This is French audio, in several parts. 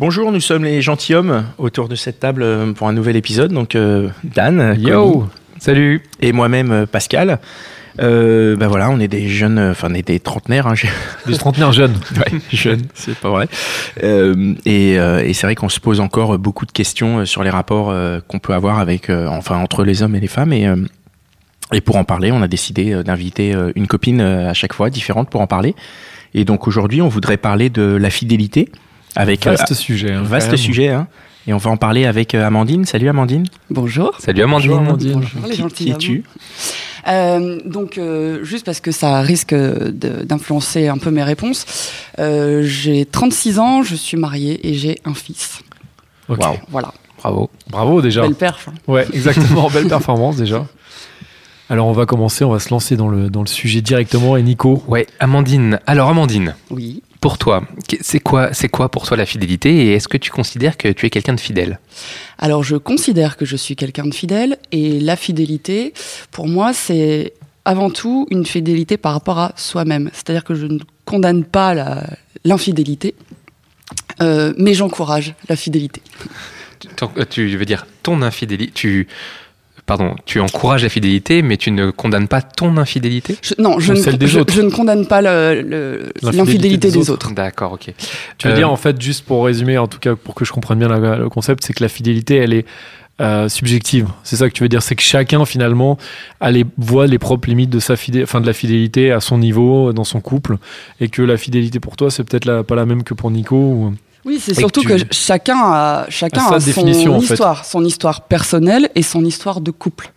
Bonjour, nous sommes les gentilshommes autour de cette table euh, pour un nouvel épisode. Donc euh, Dan, Yo, Connie, salut. et moi-même euh, Pascal. Euh, ben voilà, on est des jeunes, enfin on est des trentenaires, hein, Des trentenaires jeunes. ouais, jeunes, c'est pas vrai. Euh, et euh, et c'est vrai qu'on se pose encore beaucoup de questions sur les rapports qu'on peut avoir avec, enfin entre les hommes et les femmes. Et euh, et pour en parler, on a décidé d'inviter une copine à chaque fois différente pour en parler. Et donc aujourd'hui, on voudrait parler de la fidélité avec euh, Vaste sujet. hein, vaste sujet. Hein. Et on va en parler avec euh, Amandine. Salut Amandine. Bonjour. Salut Amandine. Bonjour, Amandine. Bonjour les Qui, gentils. qui es-tu Euh, donc, euh, juste parce que ça risque de- d'influencer un peu mes réponses, euh, j'ai 36 ans, je suis mariée et j'ai un fils. Ok. Waouh. Voilà. Bravo. Bravo déjà. Belle perf. hein. Ouais, exactement. Belle performance déjà. Alors on va commencer, on va se lancer dans le, dans le sujet directement. Et Nico, Ouais, Amandine. Alors Amandine, Oui. Pour toi, c'est quoi, c'est quoi pour toi la fidélité et est-ce que tu considères que tu es quelqu'un de fidèle? Alors, je considère que je suis quelqu'un de fidèle et la fidélité, pour moi, c'est avant tout une fidélité par rapport à soi-même. C'est-à-dire que je ne condamne pas la- l'infidélité, euh, mais j'encourage la fidélité. Ton- euh, Tu veux dire ton infidélité Tu pardon, tu encourages la fidélité, mais tu ne condamnes pas ton infidélité? Je- non, je ne, celle des je- je ne condamne pas L'infidélité des des, autres. D'accord, ok. tu veux Euh, dire en fait, juste pour résumer, en tout cas pour que je comprenne bien la- le concept, c'est que la fidélité, elle est euh, subjective. C'est ça que tu veux dire, c'est que chacun finalement a les, voit les propres limites de sa fidé- enfin de la fidélité à son niveau dans son couple, et que la fidélité pour toi, c'est peut-être pas la même que pour Nico. ou- Oui, c'est surtout que chacun a, chacun A son définition, en fait. histoire, son histoire personnelle et son histoire de couple,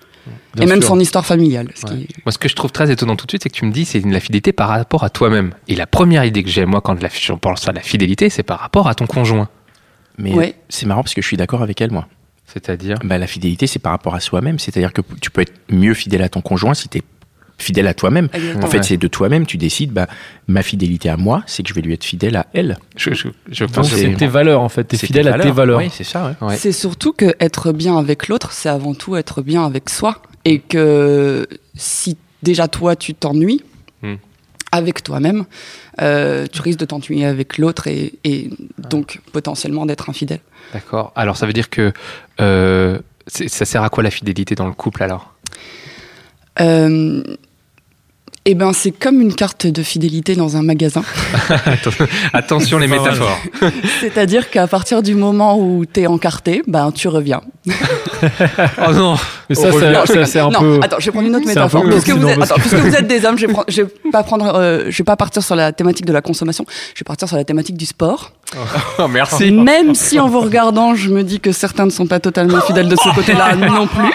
Bien et même sûr. son histoire familiale. ce qui Ouais. Moi, ce que je trouve très étonnant tout de suite, c'est que tu me dis c'est la fidélité par rapport à toi-même. Et la première idée que j'ai moi quand je pense à la fidélité, c'est par rapport à ton conjoint. Mais Ouais. c'est marrant parce que je suis d'accord avec elle, moi. C'est-à-dire? Bah, la fidélité, c'est par rapport à soi-même. C'est-à-dire que tu peux être mieux fidèle à ton conjoint si tu es fidèle à toi-même. Exactement. En fait, Ouais. c'est de toi-même, tu décides, bah, ma fidélité à moi, c'est que je vais lui être fidèle à elle. je, je, je Donc pense que c'est tes valeurs en fait, t'es C'est fidèle à tes valeurs. Oui, c'est ça, ouais. Ouais. C'est surtout que être bien avec l'autre, c'est avant tout être bien avec soi. Et que si déjà toi tu t'ennuies Hmm. avec toi-même, euh, tu risques de t'ennuyer avec l'autre et, et donc potentiellement d'être infidèle. D'accord. Alors ça veut dire que euh, ça sert à quoi la fidélité dans le couple alors? Euh, eh ben, c'est comme une carte de fidélité dans un magasin. Attention les métaphores. C'est-à-dire qu'à partir du moment où t'es encarté, ben, tu reviens. Oh non Mais ça, c'est un non, peu. attends, je vais prendre une autre un métaphore. Puisque vous, êtes, sinon, attends, parce que- puisque vous êtes des hommes, je vais, prendre- je vais pas prendre, euh, je vais pas partir sur la thématique de la consommation. Je vais partir sur la thématique du sport. Oh, merci. Même si en vous regardant, je me dis que certains ne sont pas totalement fidèles de ce côté-là non plus.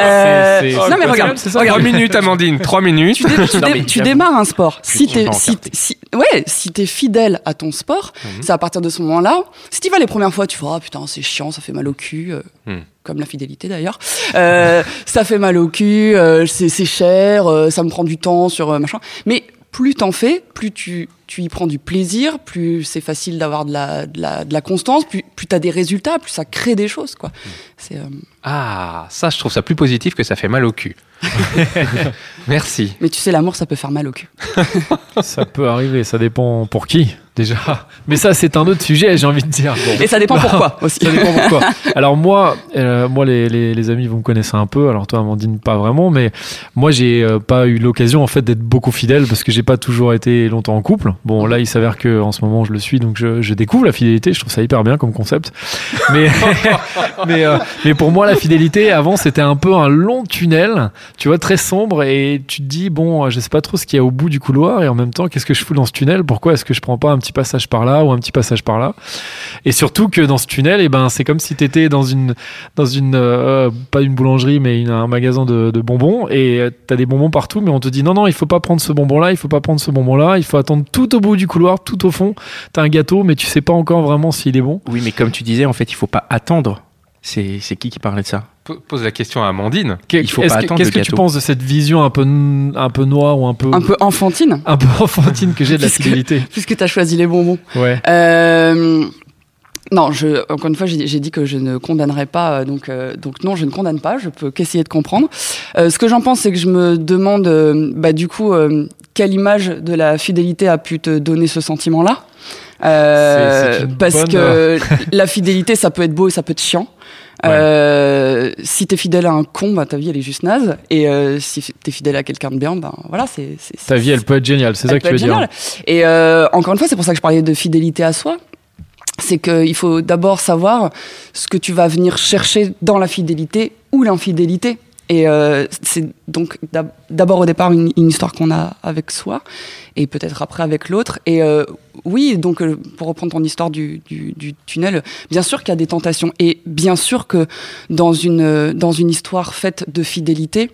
Euh, non mais regarde, ça. regarde. Trois minutes Amandine, trois minutes. Tu, dé- tu Non, dé- mais tu j'avoue. démarres un sport. Si t'es si, si, ouais, si t'es fidèle à ton sport, c'est à partir de ce moment-là. Si tu vas les premières fois, tu feras ah, putain c'est chiant, ça fait mal au cul. euh, Hmm. Comme la fidélité d'ailleurs. Euh, ça fait mal au cul, euh, c'est c'est cher, euh, ça me prend du temps sur euh, machin. Mais plus t'en fais, plus tu, tu y prends du plaisir, plus c'est facile d'avoir de la, de, la, de la constance, plus, plus t'as des résultats, plus ça crée des choses. quoi. C'est, euh, Ah, ça je trouve ça plus positif que ça fait mal au cul. merci. Mais tu sais, l'amour, ça peut faire mal au cul. Ça peut arriver, ça dépend pour qui, déjà. Mais ça, c'est un autre sujet, j'ai envie de dire. Bon. Et ça dépend pourquoi aussi. Ça dépend pourquoi. Alors moi, euh, moi les, les, les amis, vous me connaissez un peu. Alors toi, Amandine, pas vraiment, mais moi, j'ai euh, pas eu l'occasion en fait d'être beaucoup fidèle parce que j'ai pas toujours été longtemps en couple. Bon, là, il s'avère que en ce moment, je le suis, donc je, je découvre la fidélité. Je trouve ça hyper bien comme concept. Mais mais euh, mais pour moi, la fidélité avant, c'était un peu un long tunnel, tu vois, très sombre, et tu te dis bon, je sais pas trop ce qu'il y a au bout du couloir, et en même temps, qu'est-ce que je fous dans ce tunnel? Pourquoi est-ce que je prends pas un petit passage par là ou un petit passage par là. Et surtout que dans ce tunnel, et ben, c'est comme si tu étais dans une, dans une euh, pas une boulangerie, mais une- un magasin de, de bonbons. Et tu as des bonbons partout, mais on te dit non, non, il faut pas prendre ce bonbon-là, il faut pas prendre ce bonbon-là, il faut attendre tout au bout du couloir, tout au fond. Tu as un gâteau, mais tu sais pas encore vraiment s'il est bon. Oui, mais comme tu disais, en fait, il faut pas attendre. C'est qui qui parlait de ça? Pose la question à Amandine. Que- Il faut est-ce pas que- attendre Qu'est-ce que tu penses de cette vision un peu, un peu noire ou un peu, Un peu enfantine, un peu enfantine que j'ai de la fidélité puisque tu as choisi les bonbons. Ouais. Euh, non, je, encore une fois, j'ai dit que je ne condamnerais pas, euh, donc, euh, donc non, je ne condamne pas, je peux qu'essayer de comprendre. Euh, ce que j'en pense, c'est que je me demande, euh, bah, du coup, euh, quelle image de la fidélité a pu te donner ce sentiment-là? Euh, Parce bonne- que la fidélité, ça peut être beau et ça peut être chiant. Ouais. Euh, si t'es fidèle à un con, bah, ta vie elle est juste naze. Et euh, si t'es fidèle à quelqu'un de bien, ben voilà, c'est Ta vie, elle peut être géniale, c'est ça que tu veux dire. Et euh, encore une fois, c'est pour ça que je parlais de fidélité à soi. C'est qu'il faut d'abord savoir ce que tu vas venir chercher dans la fidélité ou l'infidélité. Et euh, c'est donc d'ab- d'abord au départ une, une histoire qu'on a avec soi et peut-être après avec l'autre. Et euh, oui, donc euh, pour reprendre ton histoire du, du, du tunnel, bien sûr qu'il y a des tentations et bien sûr que dans une, dans une histoire faite de fidélité,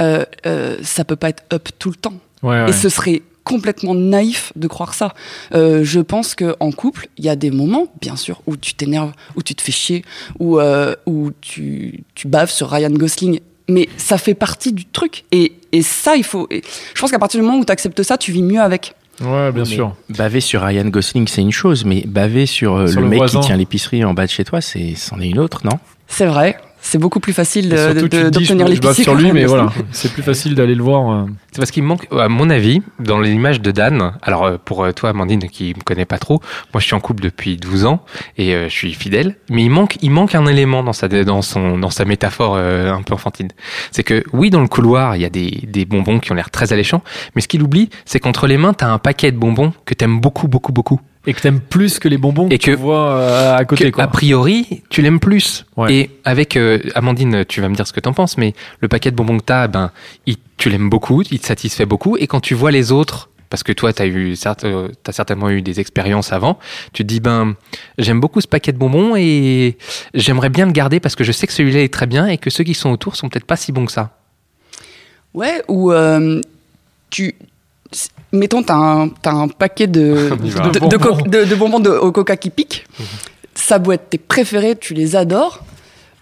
euh, euh, ça peut pas être up tout le temps. Ouais, ouais. Et ce serait complètement naïf de croire ça. Euh, je pense que en couple, il y a des moments, bien sûr, où tu t'énerves, où tu te fais chier, où, euh, où tu, tu baves sur Ryan Gosling. Mais ça fait partie du truc. Et, et ça, il faut. et je pense qu'à partir du moment où tu acceptes ça, tu vis mieux avec. Ouais, bien Mais sûr. Baver sur Ryan Gosling, c'est une chose, mais baver sur, euh, Sur le, le mec voisin. qui tient l'épicerie en bas de chez toi, c'est c'en est une autre, non? C'est vrai. C'est beaucoup plus facile d'obtenir bave l'épicerie. sur lui, Ryan mais voilà, c'est plus facile d'aller le voir. euh. C'est parce qu'il manque, à mon avis, dans l'image de Dan. Alors, euh, pour euh, toi, Amandine, qui me connaît pas trop, moi, je suis en couple depuis 12 ans et euh, je suis fidèle. Mais il manque, il manque un élément dans sa, dans son, dans sa métaphore euh, un peu enfantine. C'est que, oui, dans le couloir, il y a des, des bonbons qui ont l'air très alléchants. Mais ce qu'il oublie, c'est qu'entre les mains, t'as un paquet de bonbons que t'aimes beaucoup, beaucoup, beaucoup. Et que t'aimes plus que les bonbons Et que, tu vois euh, à côté. que, quoi. a priori, tu l'aimes plus. Ouais. Et avec euh, Amandine, tu vas me dire ce que t'en penses, mais le paquet de bonbons que t'as, ben, il- tu l'aimes beaucoup, il te satisfait beaucoup. Et quand tu vois les autres, parce que toi, t'as eu, certes, euh, t'as certainement eu des expériences avant, tu te dis, ben, j'aime beaucoup ce paquet de bonbons et j'aimerais bien le garder parce que je sais que celui-là est très bien et que ceux qui sont autour sont peut-être pas si bons que ça. Ouais, ou euh, tu. Mettons, t'as un, t'as un paquet de, de, de, Bonbons. co- de- de bonbons de- au coca qui piquent. Ça doit être tes préférés, tu les adores.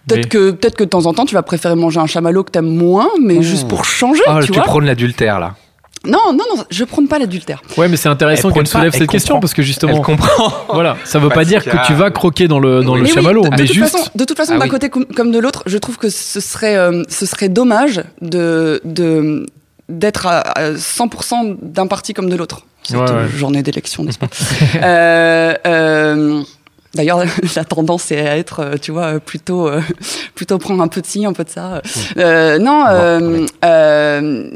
Peut-être Mais- que, peut-être que de temps en temps, tu vas préférer manger un chamallow que t'aimes moins, mais Ouh. juste pour changer, Oh, tu tu vois. prônes l'adultère, là. Non, non, non, je prône pas l'adultère. Ouais, mais c'est intéressant Elle qu'elle soulève elle cette question parce que Elle justement, comprend. voilà, ça veut pas dire que tu vas croquer dans le dans le Mais oui, chamallow, de- de mais toute juste. façon- de toute façon, Ah d'un oui. côté comme, comme de l'autre, je trouve que ce serait, euh, ce serait dommage de, de, d'être à, à 100% d'un parti comme de l'autre. Cette Ouais, ouais. journée d'élection, n'est-ce pas Euh, euh, D'ailleurs, la tendance est à être, euh, tu vois, plutôt, euh, plutôt prendre un peu de ci, un peu de ça. Euh, non, euh, euh,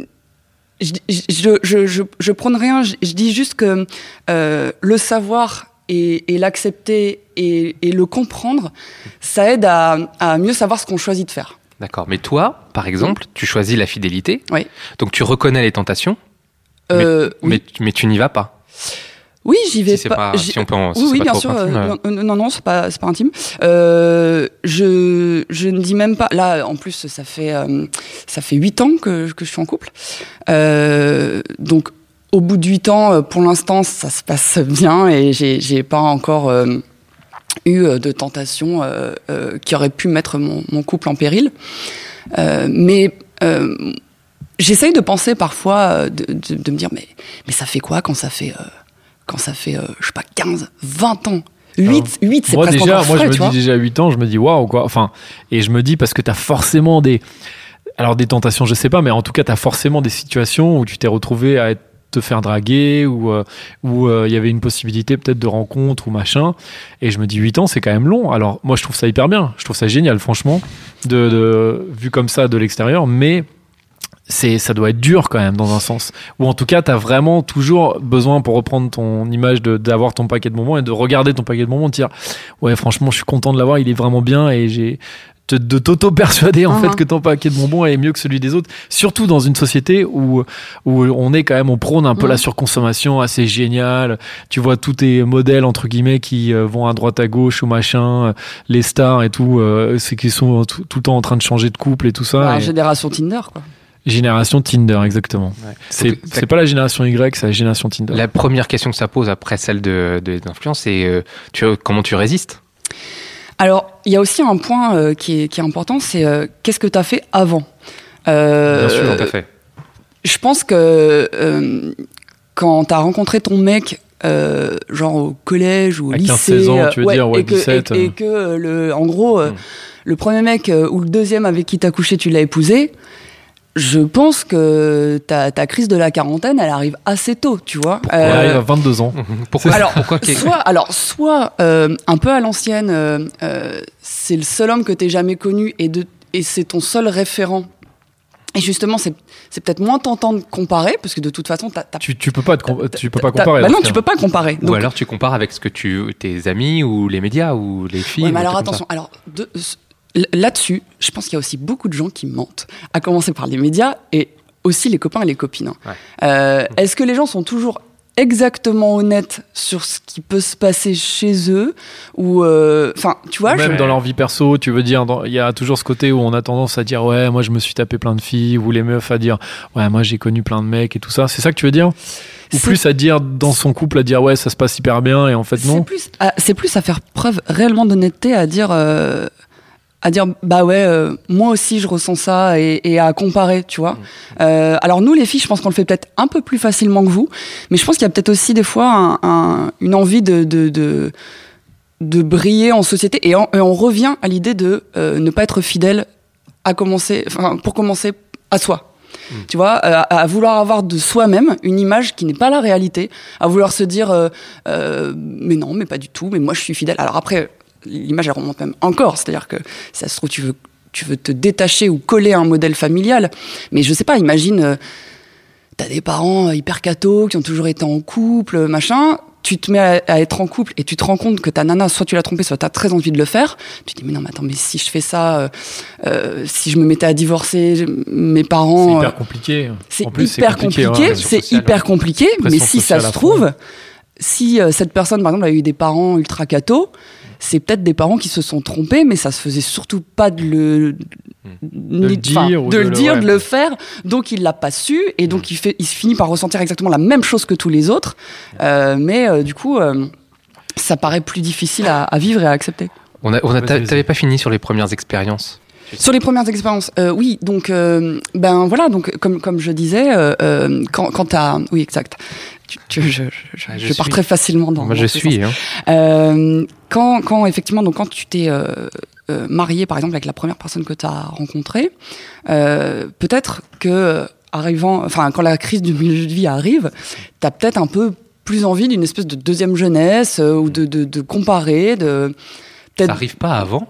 je, je, je, je, je prône rien. Je, je dis juste que euh, le savoir et, et l'accepter et, et le comprendre, ça aide à, à mieux savoir ce qu'on choisit de faire. D'accord. Mais toi, par exemple, tu choisis la fidélité. Oui. Donc tu reconnais les tentations, Euh, oui. mais, mais tu n'y vas pas. Oui, j'y vais Si pas. pas- si on peut en- oui, oui, bien sûr. intime, euh, euh. non, non, non, c'est pas, c'est pas intime. Euh, je, je ne dis même pas. Là, en plus, ça fait, ça fait huit ans que, que je suis en couple. Donc, au bout de huit ans, pour l'instant, ça se passe bien et j'ai, j'ai pas encore eu euh, de tentation euh, euh, qui aurait pu mettre mon, mon couple en péril. Mais j'essaye de penser parfois, de, de, de me dire, mais, mais ça fait quoi quand ça fait, quand ça fait, je sais pas, 15, 20 ans? 8, 8 c'est moi presque déjà, moi frais, je me dis vois. déjà 8 ans, je me dis waouh quoi. Enfin, et je me dis parce que t'as forcément des, alors des tentations, je sais pas, mais en tout cas t'as forcément des situations où tu t'es retrouvé à être te faire draguer ou euh, où euh, il y avait une possibilité peut-être de rencontre ou machin. Et je me dis 8 ans c'est quand même long. Alors moi je trouve ça hyper bien. Je trouve ça génial franchement de, vu comme ça de l'extérieur. Mais c'est ça doit être dur quand même dans un sens. Ou en tout cas t'as vraiment toujours besoin pour reprendre ton image d'avoir ton paquet de moments et de regarder ton paquet de moments de dire ouais franchement je suis content de l'avoir. Il est vraiment bien et j'ai te- de t'auto-persuader en Mhm. fait que ton paquet de bonbons est mieux que celui des autres. Surtout dans une société où, où on est quand même, on prône un peu la surconsommation assez géniale. Tu vois tous tes modèles entre guillemets qui euh, vont à droite à gauche ou machin, euh, les stars et tout, euh, c'est qu'ils sont tout, tout le temps en train de changer de couple et tout ça. Bah, et- génération Tinder, quoi. Génération Tinder, exactement. Ouais. C'est Donc, c'est pas la génération Y, c'est la génération Tinder. La première question que ça pose après celle de, de- d'influence, c'est euh, tu, comment tu résistes? Alors, il y a aussi un point euh, qui, est, qui est important, c'est euh, qu'est-ce que tu as fait avant? Euh, Bien sûr, tout à fait. Je pense que quand tu as rencontré ton mec, genre au collège ou au À lycée, 15-16 ans, tu veux dire, ouais, et que, 17, et, et que le, en gros, euh, Mm. le premier mec ou le deuxième avec qui t'as couché, tu l'as épousé. Je pense que ta, ta crise de la quarantaine, elle arrive assez tôt, tu vois. Elle Euh, arrive à 22 ans. Pourquoi alors, pourquoi soit, alors, soit euh, un peu à l'ancienne, euh, euh, c'est le seul homme que t'aies jamais connu et, de, et c'est ton seul référent. Et justement, c'est, c'est peut-être moins tentant de comparer parce que de toute façon, t'as, t'as- Tu, tu peux pas te com- tu peux pas comparer. Bah non, tu peux pas comparer. Ou alors tu compares avec ce que tu tes amis ou les médias ou les filles. ouais, mais alors attention. Alors de- là-dessus, je pense qu'il y a aussi beaucoup de gens qui mentent. À commencer par les médias et aussi les copains et les copines. hein. Ouais. Euh, Est-ce que les gens sont toujours exactement honnêtes sur ce qui peut se passer chez eux ou euh, enfin tu vois Même je- dans leur vie perso, tu veux dire, il y a toujours ce côté où on a tendance à dire ouais, moi je me suis tapé plein de filles, ou les meufs à dire ouais, moi j'ai connu plein de mecs et tout ça. C'est ça que tu veux dire? Ou plus à dire dans son couple à dire ouais, ça se passe hyper bien et en fait C'est non. plus, à- c'est plus à faire preuve réellement d'honnêteté, à dire, euh, à dire, bah ouais, euh, moi aussi je ressens ça et, et à comparer, tu vois. Euh, alors nous les filles, je pense qu'on le fait peut-être un peu plus facilement que vous, mais je pense qu'il y a peut-être aussi des fois un- un- une envie de, de, de, de briller en société et, en- et on revient à l'idée de euh, ne pas être fidèle à commencer, enfin pour commencer à soi. Tu vois, euh, à, à vouloir avoir de soi-même une image qui n'est pas la réalité, à vouloir se dire, euh, euh, mais non, mais pas du tout, mais moi je suis fidèle. Alors après, l'image elle remonte même encore, c'est-à-dire que si ça se trouve, tu veux, tu veux te détacher ou coller à un modèle familial, mais je sais pas, imagine, euh, t'as des parents euh, hyper cathos qui ont toujours été en couple, machin. Tu te mets à, à être en couple et tu te rends compte que ta nana, soit tu l'as trompée, soit t'as très envie de le faire. Tu te dis, mais non, mais attends, mais si je fais ça, euh, euh, si je me mettais à divorcer, mes C'est parons. hyper euh, compliqué. c'est c'est hyper compliqué, ouais. pression c'est sociale. hyper compliqué, mais si ça se trouve, si euh, cette personne, par exemple, a eu des parents ultra cathos, c'est peut-être des parents qui se sont trompés, mais ça se faisait surtout pas de le, dire ou de de le le- dire, ouais. de le faire, donc il l'a pas su, et donc il, fait, il se finit par ressentir exactement la même chose que tous les autres, Euh, mais euh, du coup, euh, ça paraît plus difficile à, à vivre et à accepter. On a, on a, t'avais pas fini sur les premières expériences. Sur les premières expériences, euh, oui, donc euh, ben voilà, donc comme comme je disais, euh, quand quand t'as, oui exact, je, je, Ah, je je pars suis. très facilement dans. Moi, dans je suis. Hein. Euh, quand, quand effectivement, donc quand tu t'es euh, euh, marié, par exemple, avec la première personne que tu as rencontrée, euh, peut-être que arrivant, enfin, quand la crise du milieu de vie arrive, tu as peut-être un peu plus envie d'une espèce de deuxième jeunesse ou de, de, de comparer, de Ça arrive pas avant?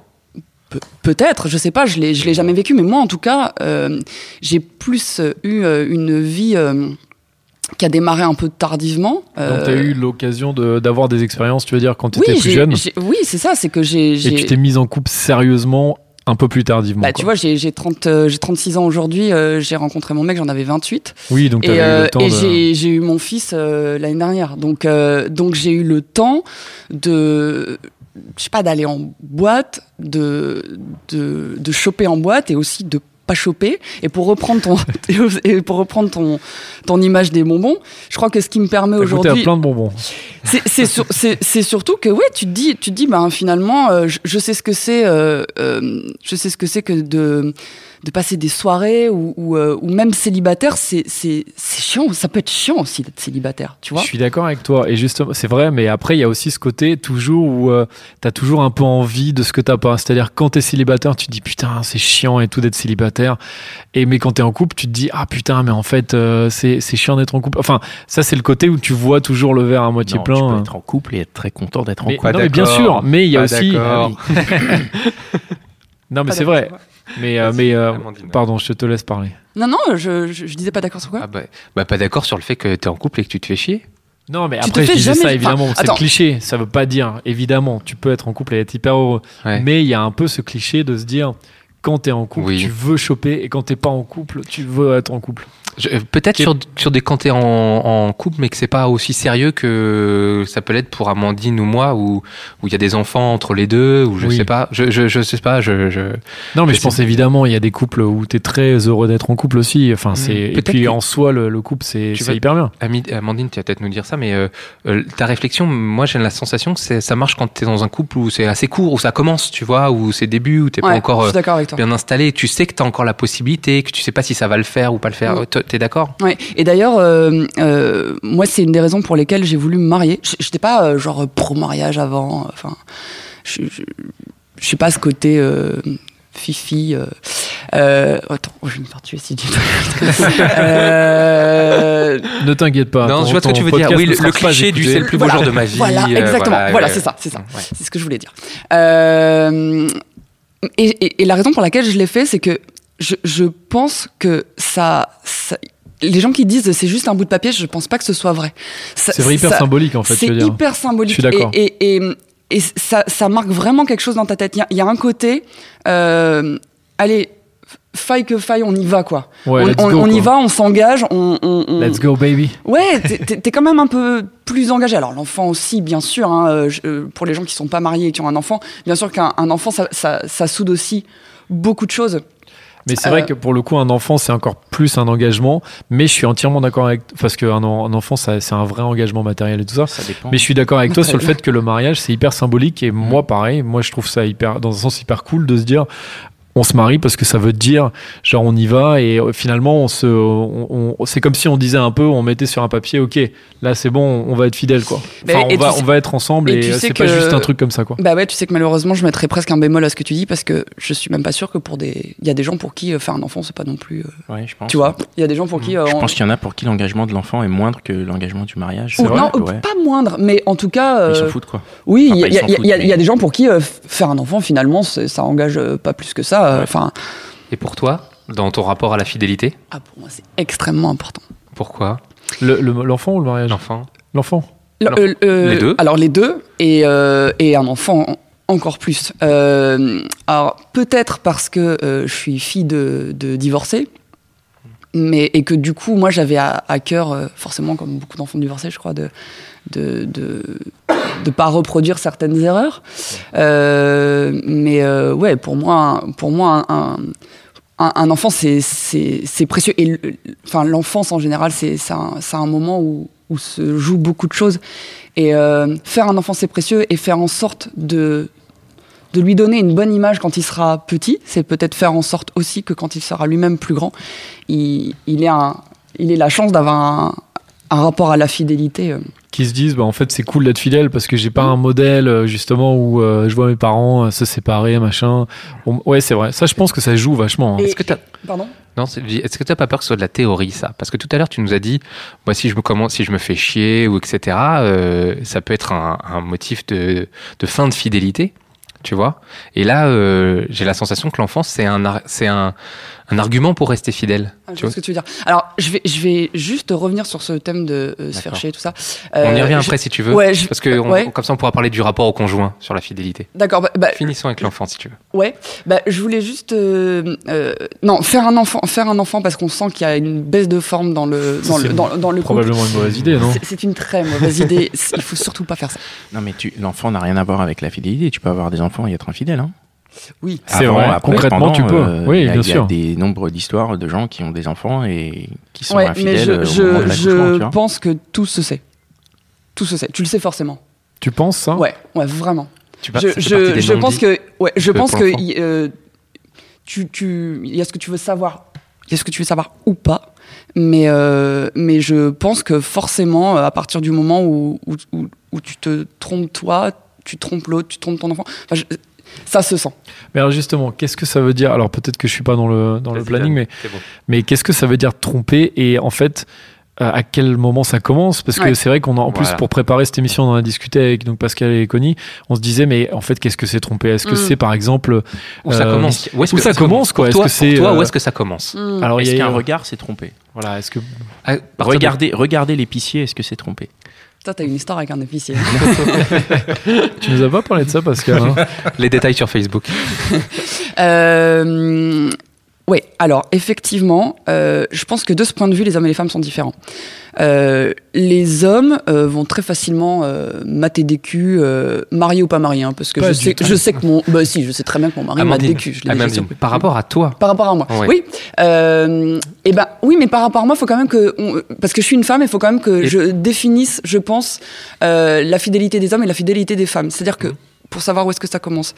Pe- Peut-être, je sais pas, je l'ai, je l'ai jamais vécu, mais moi en tout cas, euh, j'ai plus eu une vie euh, qui a démarré un peu tardivement. Donc Euh, tu as eu l'occasion de- d'avoir des expériences, tu veux dire, quand tu oui, étais plus jeune oui, c'est ça, c'est que j'ai. et tu t'es mise en couple sérieusement un peu plus tardivement. Bah, quoi. tu vois, j'ai, j'ai, 30, euh, j'ai 36 ans aujourd'hui, euh, j'ai rencontré mon mec, j'en avais 28. oui, donc Et, eu euh, et de... j'ai, eu mon fils l'année dernière. Donc, donc j'ai eu le temps de, je sais pas, d'aller en boîte, de, de, de choper en boîte et aussi de pas choper. Et pour reprendre ton, et pour reprendre ton, ton image des bonbons, je crois que ce qui me permet aujourd'hui, plein de bonbons. c'est c'est sur- c'est- c'est surtout que ouais, tu te dis, tu te dis, ben finalement, euh, je, je sais ce que c'est, euh, euh, je sais ce que c'est que de de passer des soirées ou ou, euh, ou même célibataire, c'est c'est c'est chiant. Ça peut être chiant aussi d'être célibataire, tu vois. Je suis d'accord avec toi. Et justement, c'est vrai, mais après, il y a aussi ce côté toujours où euh, t'as toujours un peu envie de ce que t'as pas. C'est-à-dire, quand t'es célibataire, tu te dis putain, c'est chiant et tout d'être célibataire. Et mais quand t'es en couple, tu te dis ah putain, mais en fait, euh, c'est c'est chiant d'être en couple. Enfin, ça, c'est le côté où tu vois toujours le verre à moitié Non, plein. Tu peux être en couple et être très content d'être en couple. non, mais bien sûr, mais il y a Pas aussi. d'accord. Non, mais c'est vrai. Mais, euh, mais euh, pardon, je te laisse parler. Non non, je, je, je disais pas d'accord sur quoi. Ah bah, bah, pas d'accord sur le fait que t'es en couple et que tu te fais chier. Non, mais Tu après, je disais jamais- ça, évidemment, enfin, c'est attends. cliché. Ça veut pas dire, évidemment, tu peux être en couple et être hyper heureux. Ouais. Mais il y a un peu ce cliché de se dire, quand t'es en couple, Oui. tu veux choper, et quand t'es pas en couple, tu veux être en couple. Euh, Peut-être sur, sur des quand t'es en, en couple, mais que c'est pas aussi sérieux que ça peut l'être pour Amandine ou moi, où où il y a des enfants entre les deux, ou je Oui. sais pas. Je, je, je sais pas. Je, je... Non, mais Je je pense évidemment, il y a des couples où t'es très heureux d'être en couple aussi. Enfin, c'est et Peut-être puis en soi, le, le couple, c'est hyper bien. Amandine, tu vas peut-être nous dire ça, mais euh, euh, ta réflexion, moi j'ai la sensation que ça marche quand t'es dans un couple où c'est assez court, où ça commence, tu vois, où c'est début, où t'es Ouais, pas encore je suis d'accord avec bien installé, tu sais que t'as encore la possibilité, que tu sais pas si ça va le faire ou pas le faire. Mm. Toi, T'es d'accord? Ouais. Et d'ailleurs, euh, euh, moi, c'est une des raisons pour lesquelles j'ai voulu me marier. J- J'étais pas euh, genre pro mariage avant. Enfin, je, je, je suis pas ce côté euh, fifi. Euh, euh, attends, je vais me faire tuer si tu. euh, Ne t'inquiète pas. Non, ton- je vois ce que tu veux dire. Oui, le, cliché du c'est le plus beau Voilà. jour de ma vie. Voilà, euh, exactement. Voilà, ouais. c'est ça, c'est ça. Ouais. C'est ce que je voulais dire. Et, et- et la raison pour laquelle je l'ai fait, c'est que je, je pense que ça, ça- Les gens qui disent c'est juste un bout de papier, je pense pas que ce soit vrai. C'est hyper ça- symbolique en fait. C'est hyper symbolique. Je suis d'accord. Et, et, et, et ça, ça marque vraiment quelque chose dans ta tête. Il y y, a un côté, euh, allez, faille que faille, on y va quoi. Ouais, on let's on- go, on y va, on s'engage, on, on- on- Let's go, baby. Ouais, t'es- quand même un peu plus engagé. Alors l'enfant aussi, bien sûr. hein, euh, je- euh, pour les gens qui sont pas mariés et qui ont un enfant, bien sûr qu'un un enfant, ça, ça, ça soude aussi beaucoup de choses. Mais c'est vrai Euh, que pour le coup, un enfant, c'est encore plus un engagement. Mais je suis entièrement d'accord avec. Parce qu'un un enfant, c'est un vrai engagement matériel et tout ça. Ça dépend. Mais je suis d'accord avec toi sur le fait que le mariage, c'est hyper symbolique. Et moi, pareil, moi, je trouve ça hyper, dans un sens hyper cool de se dire. On se marie parce que ça veut dire, genre, on y va et euh, finalement, on se, on- on- c'est comme si on disait un peu, on mettait sur un papier, ok, là c'est bon, on va être fidèle quoi. Mais- Enfin, on, va, tu sais- on va être ensemble et euh, sais c'est pas juste un truc comme ça quoi. Bah ouais, tu sais que malheureusement, je mettrais presque un bémol à ce que tu dis parce que je suis même pas sûr que pour des. Il y a des gens pour qui euh, faire un enfant, c'est pas non plus. euh, Ouais, je pense. Tu vois, il y a des gens pour qui. euh, Je on- pense qu'il y en a pour qui l'engagement de l'enfant est moindre que l'engagement du mariage. Ou- C'est vrai, non, ouais. pas moindre, mais en tout cas. Ils s'en foutent quoi. Oui, Enfin, il y, a- y y y des gens pour qui euh, faire un enfant, finalement, ça engage euh, pas plus que ça. Euh, Ouais. Enfin, Et pour toi, dans ton rapport à la fidélité, ah, pour moi, c'est extrêmement important. pourquoi Le- le- L'enfant ou le mariage? L'enfant L'enfant. Euh, euh, Les deux Alors les deux et, euh, et un enfant en- encore plus. Euh, alors peut-être parce que euh, je suis fille de, de divorcés, mais et que du coup moi j'avais à, à cœur euh, forcément comme beaucoup d'enfants divorcés je crois de de de de pas reproduire certaines erreurs. Euh, mais euh, ouais pour moi pour moi un, un- enfant, c'est- c'est précieux. Et enfin, l'enfance, en général, c'est c'est un moment où, où se jouent beaucoup de choses. Et euh, faire un enfant, c'est précieux. Et faire en sorte de, de lui donner une bonne image quand il sera petit, c'est peut-être faire en sorte aussi que quand il sera lui-même plus grand, il, il, ait, un, il ait la chance d'avoir un, un rapport à la fidélité. euh. qui se disent bah en fait c'est cool d'être fidèle parce que j'ai pas un modèle euh, justement où euh, je vois mes parents euh, se séparer machin On- ouais c'est vrai ça je pense que ça joue vachement hein. Est-ce que t'as Pardon non, est-ce que tu n'as pas peur que ce soit de la théorie, ça? Parce que tout à l'heure, tu nous as dit, moi, si je me, commence, si je me fais chier, ou etc., euh, ça peut être un, un motif de, de fin de fidélité, tu vois? Et là, euh, j'ai la sensation que l'enfance, c'est un, c'est un, un argument pour rester fidèle. Ah, je tu vois ce que tu veux dire. Alors, je vais, je vais juste revenir sur ce thème de euh, se faire D'accord. chier et tout ça. On y Euh, revient je- après, si tu veux. Ouais, je- Parce que on- ouais. comme ça, on pourra parler du rapport au conjoint sur la fidélité. D'accord. Bah, bah, Finissons avec l'enfant, si tu veux. Ouais, bah, je voulais juste euh, euh, non faire un enfant, faire un enfant parce qu'on sent qu'il y a une baisse de forme dans le dans C'est le dans, dans le couple. probablement une mauvaise idée non C'est- une très mauvaise idée. Il faut surtout pas faire ça. Non, mais tu, l'enfant n'a rien à voir avec la fidélité. Tu peux avoir des enfants et être infidèle. Hein. Oui. C'est vrai, après, concrètement, pendant, tu peux. euh, Oui, il y a- Il y des nombres d'histoires de gens qui ont des enfants et qui sont Ouais, mais infidèles je euh, au je, de je pense que tout se sait. Tout se sait. Tu le sais forcément. tu penses ça? Ouais, ouais, vraiment. Tu je je, je pense que ouais, je pense que il, euh, tu tu il y a ce que tu veux savoir, il y a ce que tu veux savoir ou pas. Mais euh, mais je pense que forcément à partir du moment où où, où, où tu te trompes toi, tu trompes l'autre, tu trompes ton enfant, enfin, je- ça se sent. mais alors justement qu'est-ce que ça veut dire? Alors peut-être que je suis pas dans le dans le planning mais c'est bon. mais qu'est-ce que ça veut dire tromper? Et en fait euh, à quel moment ça commence? Parce que Ouais. c'est vrai qu'on a en plus pour préparer cette émission on en a discuté avec donc Pascal et Connie on se disait mais en fait qu'est-ce que c'est tromper? Est-ce que Mm. c'est par exemple Où ça euh, commence? Où, est-ce où que ça commence, quoi? Pour Est-ce toi, que c'est, toi, euh, où est-ce que ça commence? Alors il Est-ce y a qu'un regard s'est trompé voilà est-ce que À de- Regardez, regardez l'épicier, est-ce que c'est trompé Toi, t'as une histoire avec un officier. Tu nous as pas parlé de ça, Pascal hein? Les détails sur Facebook. Euh, oui, alors effectivement, euh, je pense que de ce point de vue, les hommes et les femmes sont différents. Euh, les hommes euh, vont très facilement euh, mater des culs, euh, mariés ou pas mariés, hein, parce que Pas je sais, tout. je sais que mon, bah si, je sais très bien que mon mari mate des culs. Je Amandine, par rapport à toi. Par rapport à moi. Oui. Euh, et ben oui, mais par rapport à moi, il faut quand même que on- parce que je suis une femme, il faut quand même que Et- je définisse, je pense, euh, la fidélité des hommes et la fidélité des femmes. C'est-à-dire que pour savoir où est-ce que ça commence.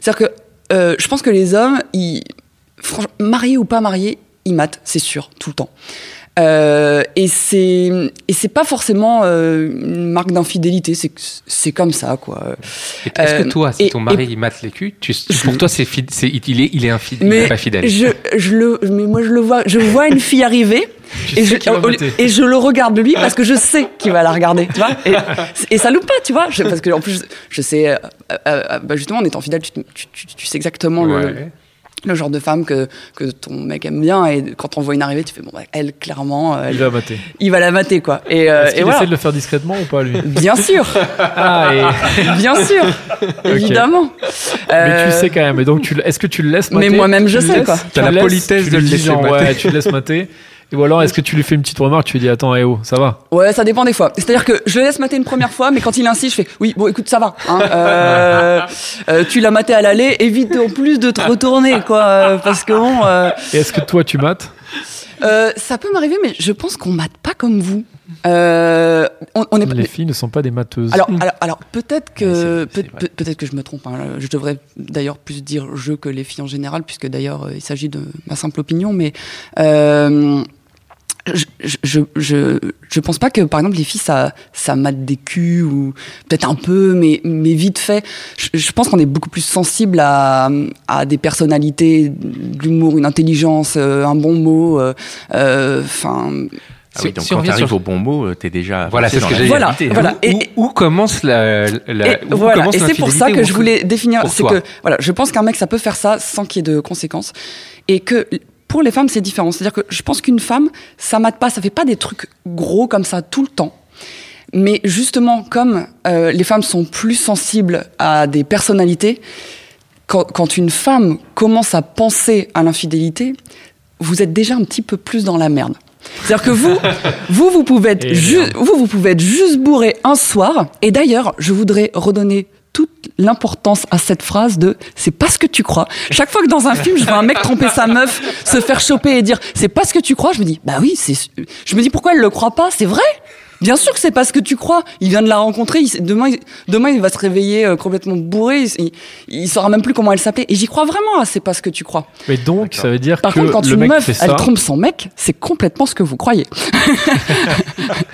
C'est-à-dire que euh, je pense que les hommes, ils, franchement, mariés ou pas mariés, ils matent, c'est sûr, tout le temps. Euh, et c'est et c'est pas forcément euh, une marque d'infidélité, c'est c'est comme ça quoi. Est-ce Euh, que toi, si et- ton mari il mate les culs, tu, pour toi, c'est il est, il est infidèle, il Mais pas fidèle. je, je le, mais moi je le vois, je vois une fille arriver et je, et le regarde lui parce que je sais qu'il va la regarder, tu vois. Et, et ça loupe pas, tu vois, je- parce que en plus je sais, euh, euh, euh, bah, justement en étant fidèle, tu, tu, tu- tu sais exactement Ouais. le genre de femme que, que ton mec aime bien et quand on voit une arrivée, tu fais bon, bah, elle clairement, euh, Il va mater. il va la mater quoi. Et, euh, Est-ce et qu'il voilà. essaie de le faire discrètement ou pas, lui? Bien sûr, Ah, et- bien sûr, évidemment. Mais Euh, tu sais quand même. Et donc, tu, le- est-ce que tu le laisses mater? Mais moi-même, Tu je le sais, laisses quoi. Tu T'as la le laisses, politesse tu de le laisser mater. Ouais, tu le laisses mater. Ou alors, est-ce que tu lui fais une petite remarque Tu lui dis Attends, eh oh, ça va? Ouais, ça dépend des fois. C'est-à-dire que je le laisse mater une première fois, mais quand il insiste, je fais oui, bon, écoute, ça va. hein, euh, euh, tu l'as maté à l'aller, évite en plus de te retourner, quoi, euh, parce que bon, euh, Et est-ce que toi, tu mates? ça peut m'arriver, mais je pense qu'on mate pas comme vous. Euh, on, on est Les filles ne sont pas des mateuses. Alors, alors, alors peut-être que peut- peut-être que je me trompe. hein. Je devrais d'ailleurs plus dire je que les filles en général, puisque d'ailleurs il s'agit de ma simple opinion. Mais euh, je, je, je, je, je pense pas que par exemple les filles ça ça mate des culs ou peut-être un peu, mais mais vite fait. Je, je pense qu'on est beaucoup plus sensible à à des personnalités, de l'humour, une intelligence, euh, un bon mot. euh, euh, Enfin. Ah oui, donc si quand revient t'arrives sur- au bon mot, t'es déjà. Voilà, c'est ce que j'allais Voilà, hein. Et- où, où commence la, la- Et où voilà, commence et c'est pour ça que je ou- voulais définir, c'est que voilà, je pense qu'un mec ça peut faire ça sans qu'il y ait de conséquences, et que pour les femmes c'est différent. C'est-à-dire que je pense qu'une femme ça mate pas, ça fait pas des trucs gros comme ça tout le temps. Mais justement, comme euh, les femmes sont plus sensibles à des personnalités, quand, quand une femme commence à penser à l'infidélité, vous êtes déjà un petit peu plus dans la merde. C'est-à-dire que vous, vous, vous pouvez être vous, vous pouvez être juste bourré un soir. Et d'ailleurs, je voudrais redonner toute l'importance à cette phrase de c'est pas ce que tu crois. Chaque fois que dans un film, je vois un mec tromper sa meuf, se faire choper et dire c'est pas ce que tu crois, je me dis bah oui, c'est je me dis pourquoi elle le croit pas, c'est vrai Bien sûr que c'est pas ce que tu crois. Il vient de la rencontrer. il- demain, il, demain, il va se réveiller euh, complètement bourré. Il, il, il saura même plus comment elle s'appelait. Et j'y crois vraiment. à c'est pas ce que tu crois. Mais donc, ça veut dire Par que contre, quand le une mec meuf, fait elle ça. trompe son mec, c'est complètement ce que vous croyez.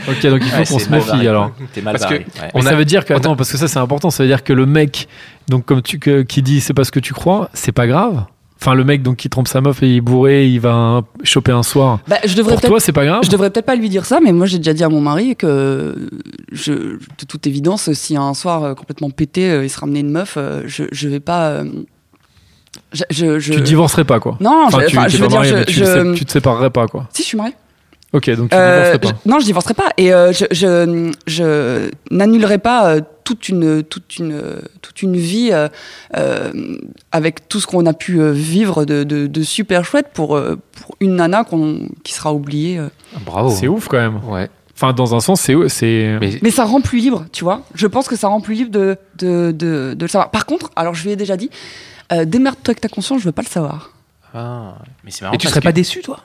Ok, donc il faut Ouais, qu'on se méfie barré, alors. quoi. T'es mal Parce que- ouais. On ça veut dire que, attends, parce que ça c'est important, ça veut dire que le mec, donc comme tu, que- qui dit c'est pas ce que tu crois, c'est pas grave. Enfin, le mec donc qui trompe sa meuf et il est bourré, il va un- choper un soir. Bah, je devrais Pour toi, c'est pas grave. Je devrais peut-être pas lui dire ça, mais moi j'ai déjà dit à mon mari que, je, de toute évidence, si un soir euh, complètement pété, euh, il se ramenait une meuf, euh, je, je vais pas. je, je, je- Tu divorcerais pas quoi. Non, Enfin, je, tu, veux dire, marié, je, mais tu, sais- tu te séparerais pas quoi. si je suis mariée. Ok, donc tu Euh, divorcerais pas. je- non, je divorcerai pas et euh, je, je, je n'annulerai pas euh, toute une toute une toute une vie euh, euh, avec tout ce qu'on a pu euh, vivre de, de, de super chouette pour pour une nana qu'on qui sera oubliée. euh. Bravo. C'est ouf quand même. Ouais. Enfin, dans un sens, c'est c'est. Mais Mais ça rend plus libre, tu vois. Je pense que ça rend plus libre de, de, de, de le savoir. Par contre, alors je lui ai déjà dit, euh, démerde-toi avec ta conscience, je veux pas le savoir. Ah, mais c'est marrant. et tu serais que- pas déçu, toi?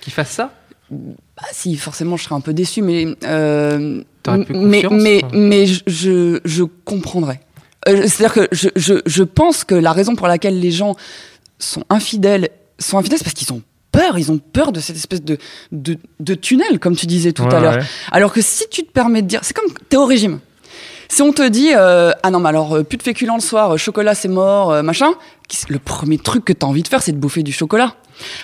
Qu'il fasse ça? Bah si, forcément, je serais un peu déçu, mais euh, mais mais mais je je, je comprendrais. Euh, C'est-à-dire que je, je je pense que la raison pour laquelle les gens sont infidèles sont infidèles, c'est parce qu'ils ont peur. Ils ont peur de cette espèce de de, de tunnel, comme tu disais tout Ouais, à l'heure. ouais. Alors que si tu te permets de dire, c'est comme t'es au régime. Si on te dit euh, ah non mais alors euh, plus de féculents le soir, euh, chocolat c'est mort, euh, machin, le premier truc que t'as envie de faire c'est de bouffer du chocolat.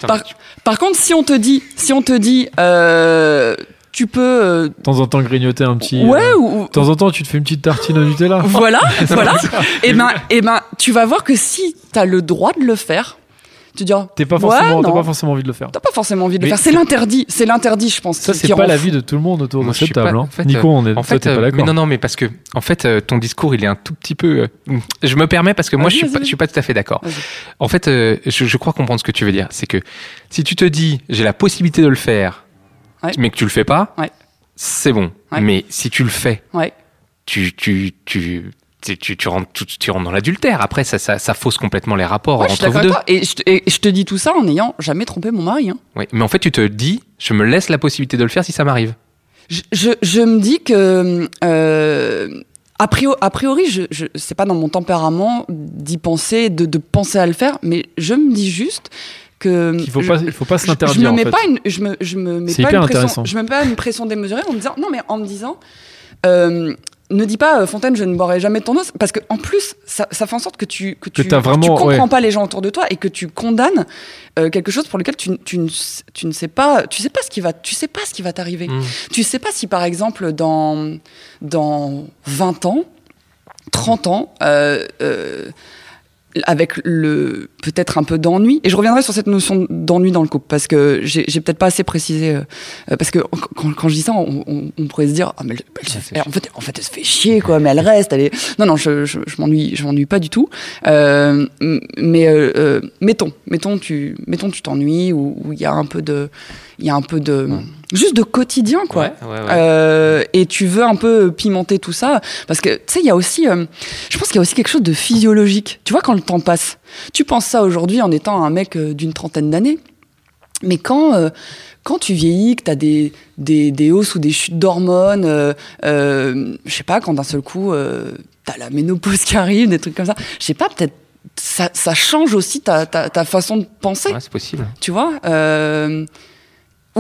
Par, par contre si on te dit si on te dit euh, tu peux euh, De temps en temps, grignoter un petit. ouais euh, ou, De temps en temps, tu te fais une petite tartine au Nutella. voilà voilà et ben et ben tu vas voir que si t'as le droit de le faire te diras. T'es pas Ouais, forcément, t'as pas forcément envie de le faire. T'as pas forcément envie de le faire. C'est l'interdit. C'est l'interdit, je pense. Ça, c'est pas rend la fou. vie de tout le monde autour Moi, de cette pas- table. hein. en fait, Nico, on est, En toi, fait, t'es pas euh, d'accord. mais non, non, mais parce que en fait, euh, ton discours, il est un tout petit peu. euh, je me permets parce que moi, je suis pas, je suis pas tout à fait d'accord. En fait, euh, je, je crois comprendre ce que tu veux dire. C'est que si tu te dis, j'ai la possibilité de le faire, Ouais. mais que tu le fais pas, Ouais. c'est bon. Ouais. Mais si tu le fais, Ouais. tu, tu, tu, tu, tu, tu rentres, tout- tu rentres dans l'adultère. Après, ça, ça, ça fausse complètement les rapports Ouais, je suis entre vous deux. Et je, te, et je te dis tout ça en n'ayant jamais trompé mon mari. hein. Oui. Mais en fait, tu te dis, je me laisse la possibilité de le faire si ça m'arrive. Je, je, je me dis que euh, a priori, a priori, je, je c'est pas dans mon tempérament d'y penser, de, de penser à le faire, mais je me dis juste que Il faut je- pas, il faut pas se je, je l'interdire. me en mets fait. pas une, je me, je me mets pas une pression, intéressant. je me mets pas une pression démesurée en me disant non, mais en me disant. Euh, ne dis pas, euh, Fontaine, je ne boirai jamais de ton os, parce que en plus, ça, ça fait en sorte que tu que tu, comprends ouais. pas les gens autour de toi et que tu condamnes euh, quelque chose pour lequel tu, tu, ne, tu ne sais pas, tu sais pas ce qui va, tu sais pas ce qui va t'arriver. Mm. Tu sais pas si par exemple dans, dans 20 ans, 30 ans, euh, euh, avec le peut-être un peu d'ennui, et je reviendrai sur cette notion d'ennui dans le couple, parce que j'ai peut-être pas assez précisé, euh, parce que quand, quand je dis ça, on, on- on pourrait se dire, ah mais elle, elle se fait, en fait, en fait, elle se fait chier quoi, mais elle reste, elle est, non non, je, je, je m'ennuie, je m'ennuie pas du tout, Euh, mais euh, mettons, mettons tu, mettons tu t'ennuies ou ou il y a un peu de, il y a un peu de, juste de quotidien quoi. Ouais, ouais, ouais. Euh, et tu veux un peu pimenter tout ça parce que tu sais il y a aussi euh, je pense qu'il y a aussi quelque chose de physiologique tu vois quand le temps passe tu penses ça aujourd'hui en étant un mec euh, d'une trentaine d'années mais quand euh, quand tu vieillis que tu as des, des, des hausses ou des chutes d'hormones euh, euh, je sais pas quand d'un seul coup euh, tu as la ménopause qui arrive des trucs comme ça je sais pas peut-être ça, ça change aussi ta, ta, ta façon de penser Ouais, c'est possible. tu vois euh,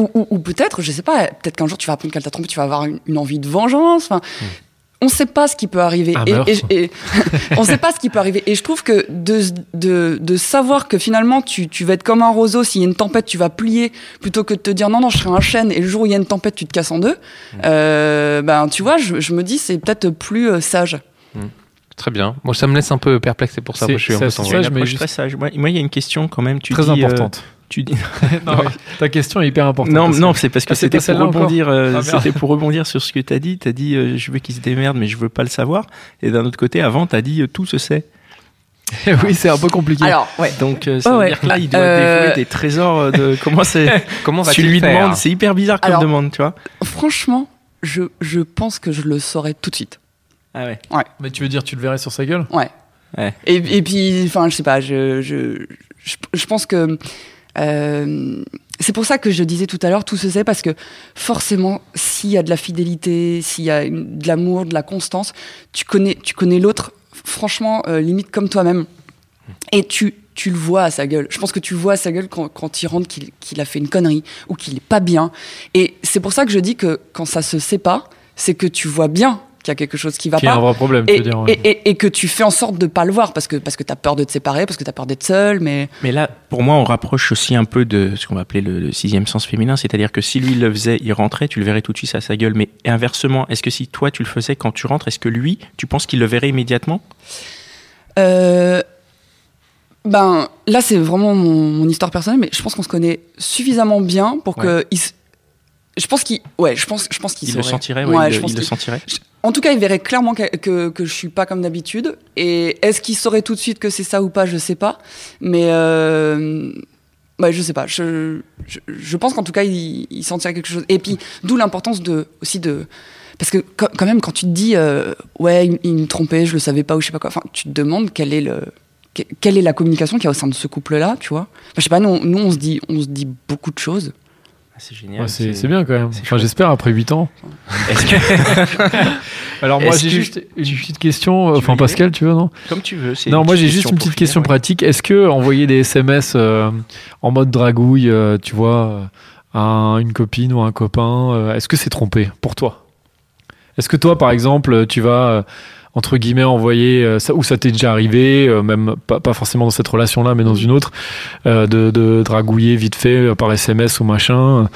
ou, ou- ou peut-être, je sais pas, peut-être qu'un jour tu vas apprendre qu'elle t'a trompé, tu vas avoir une, une envie de vengeance. Enfin, on sait pas ce qui peut arriver. Un Et- meurtre. et, et- on sait pas ce qui peut arriver. Et je trouve que de, de, de savoir que finalement tu, tu vas être comme un roseau, s'il y a une tempête, tu vas plier, plutôt que de te dire non, non, je serai un chêne, et le jour où il y a une tempête, tu te casses en deux. Euh, ben, tu vois, je, je me dis, c'est peut-être plus euh, sage. Très bien. Moi, ça me laisse un peu perplexe, c'est pour ça que je suis un peu sage, mais approche juste- très sage. Moi, il y a une question quand même. Tu Très dis, euh, importante. Tu dis. Non, ta question est hyper importante. Non, non, c'est parce que Ah, c'était pour rebondir. euh, Ah, c'était pour rebondir sur ce que tu as dit. Tu as dit, euh, je veux qu'il se démerde, mais je veux pas le savoir. Et d'un autre côté, avant, tu as dit, euh, tout se sait. oui, c'est un peu compliqué. Alors, ouais. Donc, euh, ça Ouais, veut ouais. dire que là, il doit Euh, défouler des trésors de. Comment c'est Comment Tu lui faire demandes, c'est hyper bizarre comme demande, tu vois. Franchement, je, je pense que je le saurais tout de suite. Ah ouais. Mais tu veux dire, tu le verrais sur sa gueule? Ouais. Ouais. Et, et puis, enfin, je sais pas, je, je, je, je pense que. Euh, c'est pour ça que je disais tout à l'heure, tout se sait, parce que forcément, s'il y a de la fidélité, s'il y a de l'amour, de la constance, tu connais, tu connais l'autre, franchement, euh, limite comme toi-même. Et tu, tu le vois à sa gueule. Je pense que tu vois à sa gueule quand, quand il rentre qu'il qu'il a fait une connerie ou qu'il est pas bien. Et c'est pour ça que je dis que quand ça se sait pas, c'est que tu vois bien qu'il y a quelque chose qui va Qui pas un vrai problème, tu et, veux dire. ouais. et- et- et que tu fais en sorte de pas le voir parce que parce que t'as peur de te séparer, parce que t'as peur d'être seul, mais Mais là, pour moi, on rapproche aussi un peu de ce qu'on va appeler le, le sixième sens féminin, c'est-à-dire que si lui le faisait, il rentrait, tu le verrais tout de suite à sa gueule. Mais inversement, est-ce que si toi tu le faisais quand tu rentres, est-ce que lui, tu penses qu'il le verrait immédiatement? Euh, ben là c'est vraiment mon, mon histoire personnelle, mais je pense qu'on se connaît suffisamment bien pour que il s- je pense qu'il ouais je pense je pense qu'il Il le sentirait, ouais, Ouais, il, je pense il le sentirait. En tout cas, il verrait clairement que, que, que je suis pas comme d'habitude. Et est-ce qu'il saurait tout de suite que c'est ça ou pas Je sais pas. Mais euh, ouais, je sais pas. Je, je, je pense qu'en tout cas, il, il sentirait quelque chose. Et puis, d'où l'importance de aussi de parce que quand même, quand tu te dis euh, ouais, il, il me trompait, je le savais pas ou je sais pas quoi. Enfin, tu te demandes quel est le que- quelle est la communication qu'il y a au sein de ce couple-là, tu vois Enfin, Je sais pas. Nous, nous, on se dit, on se dit beaucoup de choses. Ah, c'est génial. Ouais, c'est bien quand même. Enfin, j'espère après 8 ans. Que, Alors moi j'ai juste une petite question. Enfin Pascal, tu veux non? Comme tu veux. Non, moi j'ai juste une petite finir, question ouais. pratique. Est-ce que envoyer des SMS euh, en mode dragouille, euh, tu vois, euh, à un- une copine ou un copain, euh, est-ce que c'est trompé pour toi? Est-ce que toi, par exemple, tu vas euh, entre guillemets envoyer euh, ça ou ça t'est déjà arrivé, euh, même pas, pas forcément dans cette relation-là, mais dans une autre, euh, de, de dragouiller vite fait par SMS ou machin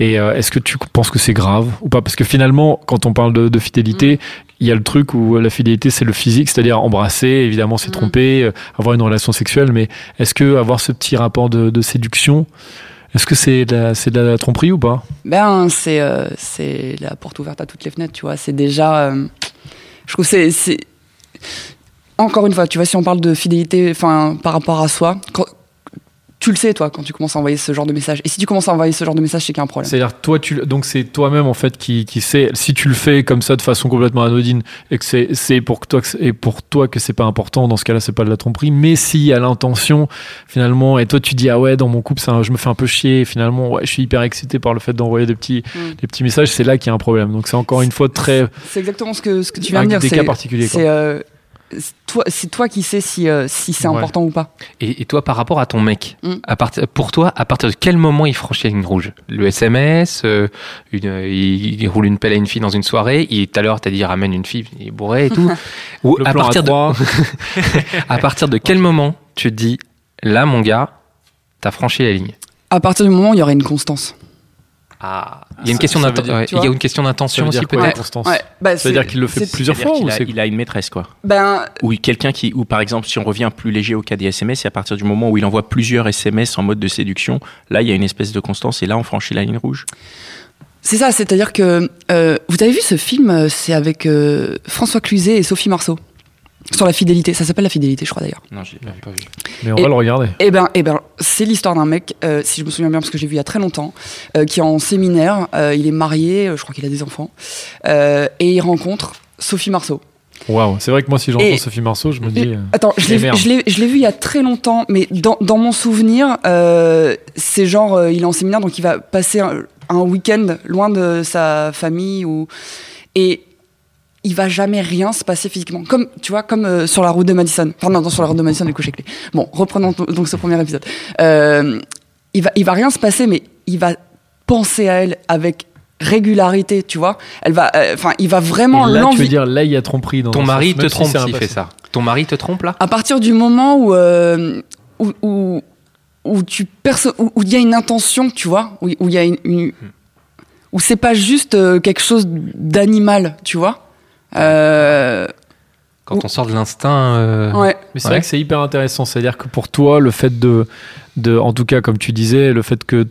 Et est-ce que tu penses que c'est grave ou pas? Parce que finalement, quand on parle de, de fidélité, il y a le truc où la fidélité c'est le physique, c'est-à-dire embrasser, évidemment c'est Mhm. tromper, avoir une relation sexuelle, mais est-ce que avoir ce petit rapport de, de séduction, est-ce que c'est de, de la tromperie ou pas? Ben, c'est euh, c'est la porte ouverte à toutes les fenêtres, tu vois. C'est déjà. euh, je trouve c'est. Encore une fois, tu vois, si on parle de fidélité enfin, par rapport à soi, tu le sais, toi, quand tu commences à envoyer ce genre de message. Et si tu commences à envoyer ce genre de message, c'est qu'il y a un problème. C'est-à-dire toi tu donc c'est toi-même en fait qui, qui sait si tu le fais comme ça de façon complètement anodine et que c'est c'est pour que toi que et pour toi que c'est pas important dans ce cas-là c'est pas de la tromperie mais si à l'intention finalement et toi tu dis ah ouais dans mon couple ça, je me fais un peu chier et finalement ouais je suis hyper excité par le fait d'envoyer des petits Mm. des petits messages c'est là qu'il y a un problème donc c'est encore une fois très C'est exactement ce que, ce que tu viens de dire. des c'est- cas particuliers, quoi. C'est euh, c'est toi, c'est toi qui sais si, euh, si c'est Ouais. important ou pas. Et, et toi, par rapport à ton mec, Mm. à partir, pour toi, à partir de quel moment il franchit la ligne rouge? Le SMS, euh, une, euh, il, il roule une pelle à une fille dans une soirée, il, tout à l'heure, t'as dit ramène une fille, il est bourré et tout. Ou le à plan à partir, de, à partir de quel moment tu te dis, là, mon gars, t'as franchi la ligne? À partir du moment où il y aurait une constance. Ah, il y a une question ouais, il y a une d'intention veut aussi peut-être. Ouais, bah, ça veut dire c'est- qu'il le fait c'est- plusieurs C'est-à-dire fois qu'il ou a, c'est il a une maîtresse, quoi? Ben, Ou quelqu'un qui, ou par exemple, si on revient plus léger au cas des SMS, et à partir du moment où il envoie plusieurs SMS en mode de séduction, là, il y a une espèce de constance, et là, on franchit la ligne rouge. c'est ça, c'est-à-dire que. euh, vous avez vu ce film euh, C'est avec euh, François Cluzet et Sophie Marceau? Sur la fidélité. Ça s'appelle La fidélité, je crois d'ailleurs. Non, j'ai pas vu. mais on Et- va le regarder Eh ben, eh ben, c'est l'histoire d'un mec, euh, si je me souviens bien, parce que j'ai vu il y a très longtemps, euh, qui est en séminaire. euh, il est marié, je crois qu'il a des enfants, euh, et il rencontre Sophie Marceau. waouh c'est vrai que moi si j'entends Et- Sophie Marceau je me dis euh, Attends, je l'ai vu- je l'ai je l'ai vu il y a très longtemps, mais dans, dans mon souvenir, euh, c'est genre, euh, il est en séminaire, donc il va passer un, un week-end loin de sa famille, ou, et il va jamais rien se passer physiquement. Comme, tu vois, comme euh, sur la route de Madison. Enfin, non, non, sur la route de Madison, du coup, chez Clé. Bon, reprenons donc ce premier épisode. Euh, il, va, il va rien se passer, mais il va penser à elle avec régularité, tu vois. Elle va, euh, enfin, il va vraiment là tu veux l'envie. dire là il y a tromperie dans Ton mari te si trompe s'il fait passé. ça. Ton mari te trompe là? À partir du moment où euh, où, où, où tu où où il y a une intention tu vois où il y a une, une- où c'est pas juste quelque chose d'animal tu vois euh, Quand on sort de l'instinct. euh, ouais Mais c'est Ouais. vrai que c'est hyper intéressant. C'est-à-dire que pour toi, le fait de, de, en tout cas, comme tu disais, le fait que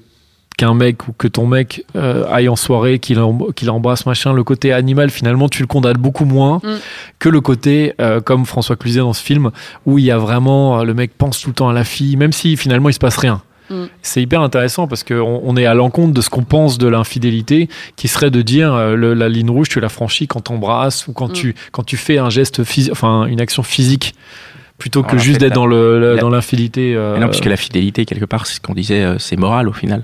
qu'un mec ou que ton mec euh, aille en soirée, qu'il qu'il embrasse machin, le côté animal, finalement, tu le condamnes beaucoup moins Mm. que le côté, euh, comme François Cluzet dans ce film, où il y a vraiment, le mec pense tout le temps à la fille, même si finalement il se passe rien. Mm. C'est hyper intéressant parce qu'on on est à l'encontre de ce qu'on pense de l'infidélité, qui serait de dire euh, le- la ligne rouge, tu la franchis quand t'embrasses ou quand, Mm. tu, quand tu fais un geste physique, enfin une action physique, plutôt que Alors, en juste fait, d'être dans le, le- la- dans l'infidélité. euh, non, puisque la fidélité, quelque part, c'est ce qu'on disait, euh, c'est moral au final.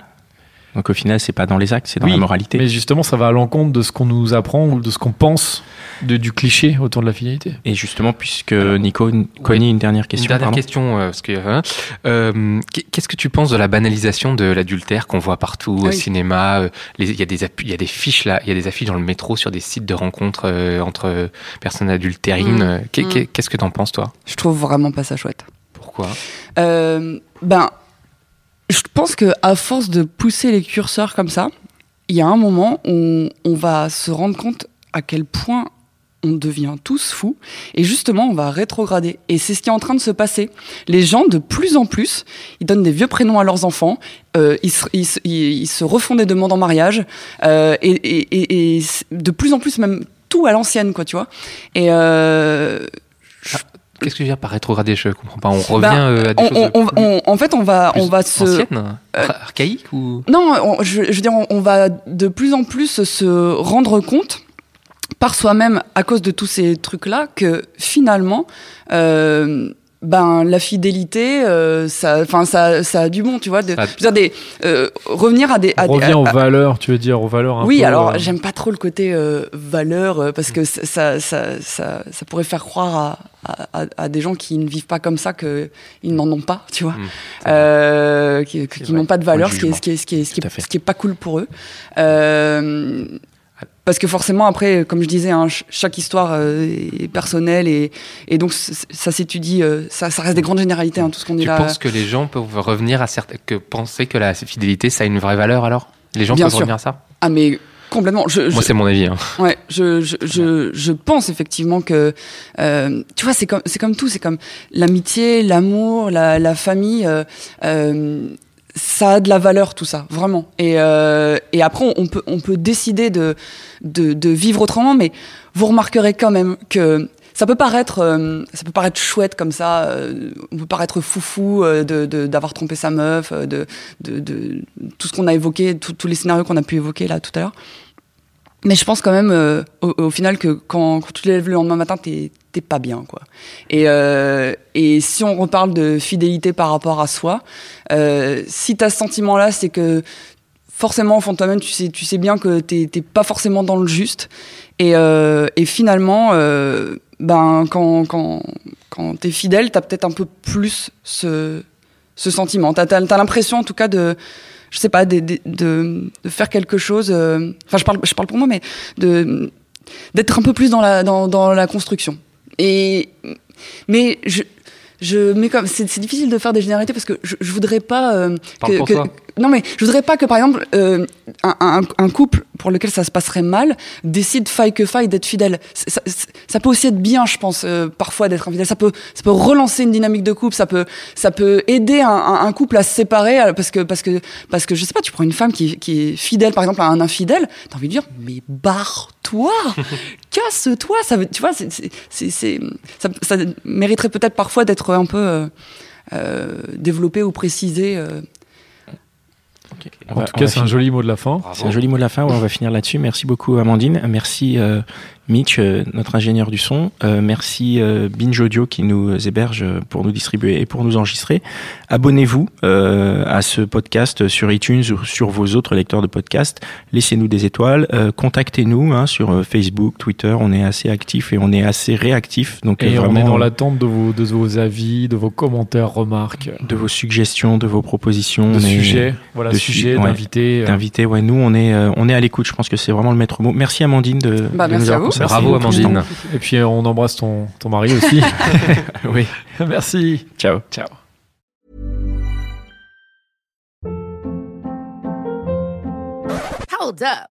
Donc au final, c'est pas dans les actes, c'est dans Oui, la moralité. Mais justement, ça va à l'encontre de ce qu'on nous apprend ou de ce qu'on pense de, du cliché autour de la fidélité. Et justement, puisque Nico, Connie, une dernière question. Une dernière pardon. question, euh, parce que hein, euh, qu'est- qu'est-ce que tu penses de la banalisation de l'adultère qu'on voit partout au cinéma euh, Il y a des appu- il y a des fiches là, il y a des affiches dans le métro sur des sites de rencontres euh, entre personnes adultérines. Mm. Mm. qu'est- Qu'est-ce que t'en penses toi? Je trouve vraiment pas ça chouette Pourquoi? Euh, ben je pense que à force de pousser les curseurs comme ça il y a un moment où on va se rendre compte à quel point on devient tous fous et justement on va rétrograder. Et c'est ce qui est en train de se passer. Les gens de plus en plus ils donnent des vieux prénoms à leurs enfants euh, ils, se, ils, ils- se refont des demandes en mariage euh, et, et- et- de plus en plus même tout à l'ancienne quoi tu vois. Et euh, Qu'est-ce que tu veux dire par rétrograder Je comprends pas. On revient Ben, euh, à des on- choses on- plus- on- en fait on va on va se anciennes, euh, archaïques ou non, on- je, je veux dire, on, on va de plus en plus se rendre compte par soi-même, à cause de tous ces trucs-là, que finalement, euh, ben la fidélité, euh, ça, enfin ça, ça a du bon, tu vois. De, je veux dire, des, euh, revenir à des, On à des- revient à- aux à- valeurs, tu veux dire, aux valeurs un oui, peu, alors euh, j'aime pas trop le côté euh, valeur euh, parce que ça, ça, ça, ça, ça pourrait faire croire à, à, à- à des gens qui ne vivent pas comme ça qu'ils n'en ont pas, tu vois, Hmm, euh, qui, qui- n'ont pas de valeur, ce qui, est, ce, qui est, ce, qui est, ce, qui est, ce qui est pas cool pour eux. Parce que forcément, après, comme je disais, hein, ch- chaque histoire euh, est personnelle et, et donc ça s'étudie, euh, ça, ça reste des grandes généralités, hein, tout ce qu'on dit Tu là. penses que les gens peuvent revenir à certaines, que penser que la fidélité ça a une vraie valeur alors? Les gens Bien peuvent sûr. revenir à ça? Ah, mais complètement. Je, Moi, c'est mon avis. hein. Ouais, je, je, je, je pense effectivement que, euh, tu vois, c'est comme, c'est comme tout, c'est comme l'amitié, l'amour, la, la famille, euh, euh, ça a de la valeur tout ça, vraiment. Et, euh, et après, on, peut, on peut décider de, de, de vivre autrement, mais vous remarquerez quand même que ça peut paraître, euh, ça peut paraître chouette comme ça, euh, on peut paraître foufou euh, d'avoir trompé sa meuf, de, de, de tout ce qu'on a évoqué, tous les scénarios qu'on a pu évoquer là tout à l'heure. Mais je pense quand même euh, au, final que quand, tu te lèves le lendemain matin, t'es pas bien quoi. Et, euh, et si on reparle de fidélité par rapport à soi, euh, si t'as ce sentiment-là, c'est que forcément au fond de toi-même, tu sais, bien que t'es pas forcément dans le juste. Et, euh, finalement, ben quand t'es fidèle, t'as peut-être un peu plus ce sentiment. T'as l'impression en tout cas de je sais pas, de, de, de, de faire quelque chose. euh, Enfin, je parle, je parle pour moi, mais de d'être un peu plus dans la dans, dans la construction. Et mais je je mais comme c'est c'est difficile de faire des généralités parce que je, je voudrais pas euh, que, que-. Non mais je voudrais pas que par exemple euh, un, un, un couple pour lequel ça se passerait mal décide faille que faille d'être fidèle. Ça, ça peut aussi être bien, je pense, euh, parfois d'être infidèle. Ça peut ça peut relancer une dynamique de couple. Ça peut ça peut aider un, un, couple à se séparer euh, parce que parce que parce que je sais pas. Tu prends une femme qui, qui est fidèle par exemple à un infidèle, t'as envie de dire mais barre-toi, casse-toi. Ça veut tu vois c'est c'est- c'est ça, ça mériterait peut-être parfois d'être un peu euh, euh, développé ou précisé. Euh, On En tout cas, c'est un joli mot de la fin. C'est un joli mot de la fin. ouais, on va finir là-dessus. Merci beaucoup, Amandine. Merci, euh, Mitch, euh, notre ingénieur du son. Euh, merci, Binge Audio, qui nous héberge pour nous distribuer et pour nous enregistrer. Abonnez-vous à ce podcast sur iTunes ou sur vos autres lecteurs de podcasts. Laissez-nous des étoiles. Contactez-nous hein, sur Facebook, Twitter. On est assez actifs et on est assez réactifs. Donc, Et euh, on vraiment, est dans l'attente de vos, de vos avis, de vos commentaires, remarques, de vos suggestions, de vos propositions. de sujets. Voilà, de sujets, ouais. euh, d'invités. Ouais, nous, on est, euh, on est à l'écoute. Je pense que c'est vraiment le maître mot. Merci, Amandine, de, Bah, de merci nous à avoir vous. Bravo. Amandine. Et puis, euh, on embrasse ton, ton mari aussi. Oui. Merci. Ciao. Ciao. Hold up.